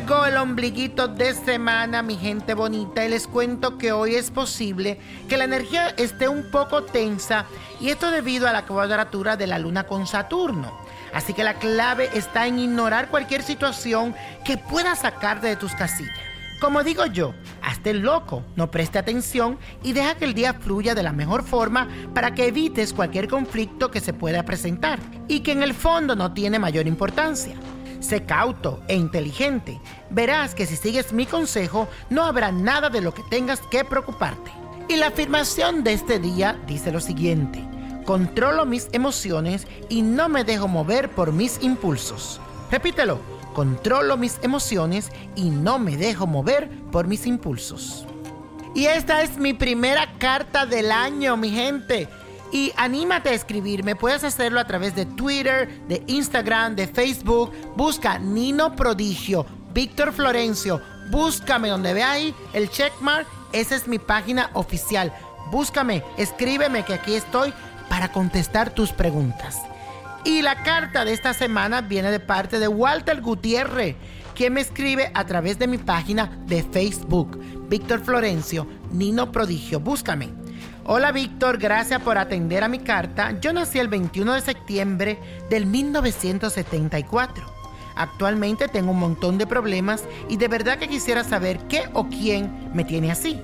El ombliguito de semana, mi gente bonita, y les cuento que hoy es posible que la energía esté un poco tensa y esto debido a la cuadratura de la luna con Saturno. Así que la clave está en ignorar cualquier situación que pueda sacarte de tus casillas. Como digo yo, hazte loco, no preste atención y deja que el día fluya de la mejor forma para que evites cualquier conflicto que se pueda presentar y que en el fondo no tiene mayor importancia. Sé cauto e inteligente. Verás que si sigues mi consejo, no habrá nada de lo que tengas que preocuparte. Y la afirmación de este día dice lo siguiente. Controlo mis emociones y no me dejo mover por mis impulsos. Repítelo. Controlo mis emociones y no me dejo mover por mis impulsos. Y esta es mi primera carta del año, mi gente. Y anímate a escribirme. Puedes hacerlo a través de Twitter, de Instagram, de Facebook. Busca Nino Prodigio, Víctor Florencio. Búscame donde ve ahí el checkmark. Esa es mi página oficial. Búscame, escríbeme que aquí estoy para contestar tus preguntas. Y la carta de esta semana viene de parte de Walter Gutiérrez, quien me escribe a través de mi página de Facebook. Víctor Florencio, Nino Prodigio. Búscame. Hola Víctor, gracias por atender a mi carta. Yo nací el 21 de septiembre del 1974. Actualmente tengo un montón de problemas y de verdad que quisiera saber qué o quién me tiene así.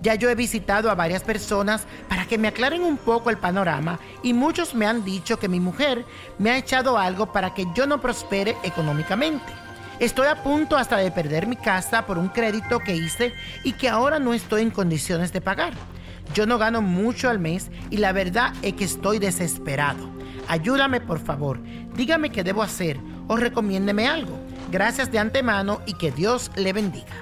Ya yo he visitado a varias personas para que me aclaren un poco el panorama y muchos me han dicho que mi mujer me ha echado algo para que yo no prospere económicamente. Estoy a punto hasta de perder mi casa por un crédito que hice y que ahora no estoy en condiciones de pagar. Yo no gano mucho al mes y la verdad es que estoy desesperado. Ayúdame por favor, dígame qué debo hacer o recomiéndeme algo. Gracias de antemano y que Dios le bendiga.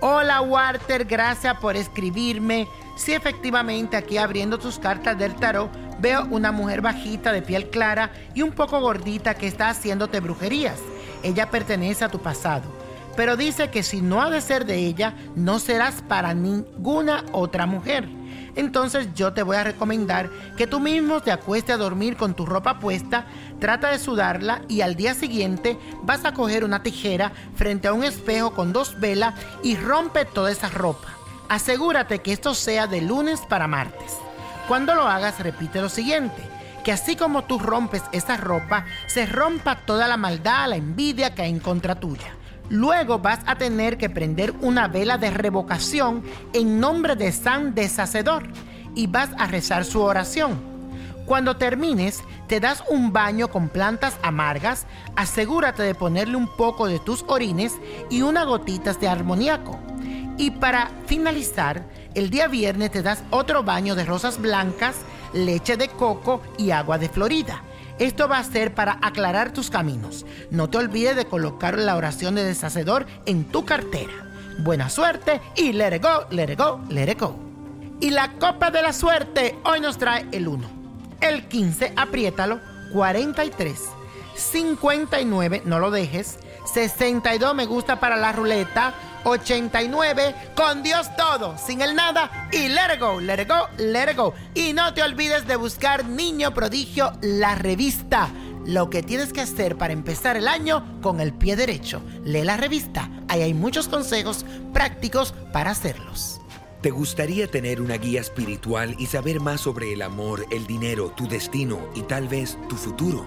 Hola Walter, gracias por escribirme. Sí, efectivamente, aquí abriendo tus cartas del tarot, veo una mujer bajita de piel clara y un poco gordita que está haciéndote brujerías. Ella pertenece a tu pasado, pero dice que si no ha de ser de ella, no serás para ninguna otra mujer. Entonces yo te voy a recomendar que tú mismo te acuestes a dormir con tu ropa puesta, trata de sudarla y al día siguiente vas a coger una tijera frente a un espejo con dos velas y rompe toda esa ropa. Asegúrate que esto sea de lunes para martes. Cuando lo hagas, repite lo siguiente. Que así como tú rompes esa ropa, se rompa toda la maldad, la envidia que hay en contra tuya. Luego vas a tener que prender una vela de revocación en nombre de San Deshacedor y vas a rezar su oración. Cuando termines, te das un baño con plantas amargas, asegúrate de ponerle un poco de tus orines y unas gotitas de armoníaco. Y para finalizar, el día viernes te das otro baño de rosas blancas, leche de coco y agua de Florida. Esto va a ser para aclarar tus caminos. No te olvides de colocar la oración de deshacedor en tu cartera. Buena suerte y let it go, let it go, let it go. Y la copa de la suerte hoy nos trae el 1. El 15, apriétalo, 43. 59, no lo dejes. 62 me gusta para la ruleta. 89, con Dios todo, sin el nada y let it go, let go, let it go. Y no te olvides de buscar Niño Prodigio, la revista. Lo que tienes que hacer para empezar el año con el pie derecho. Lee la revista, ahí hay muchos consejos prácticos para hacerlos. ¿Te gustaría tener una guía espiritual y saber más sobre el amor, el dinero, tu destino y tal vez tu futuro?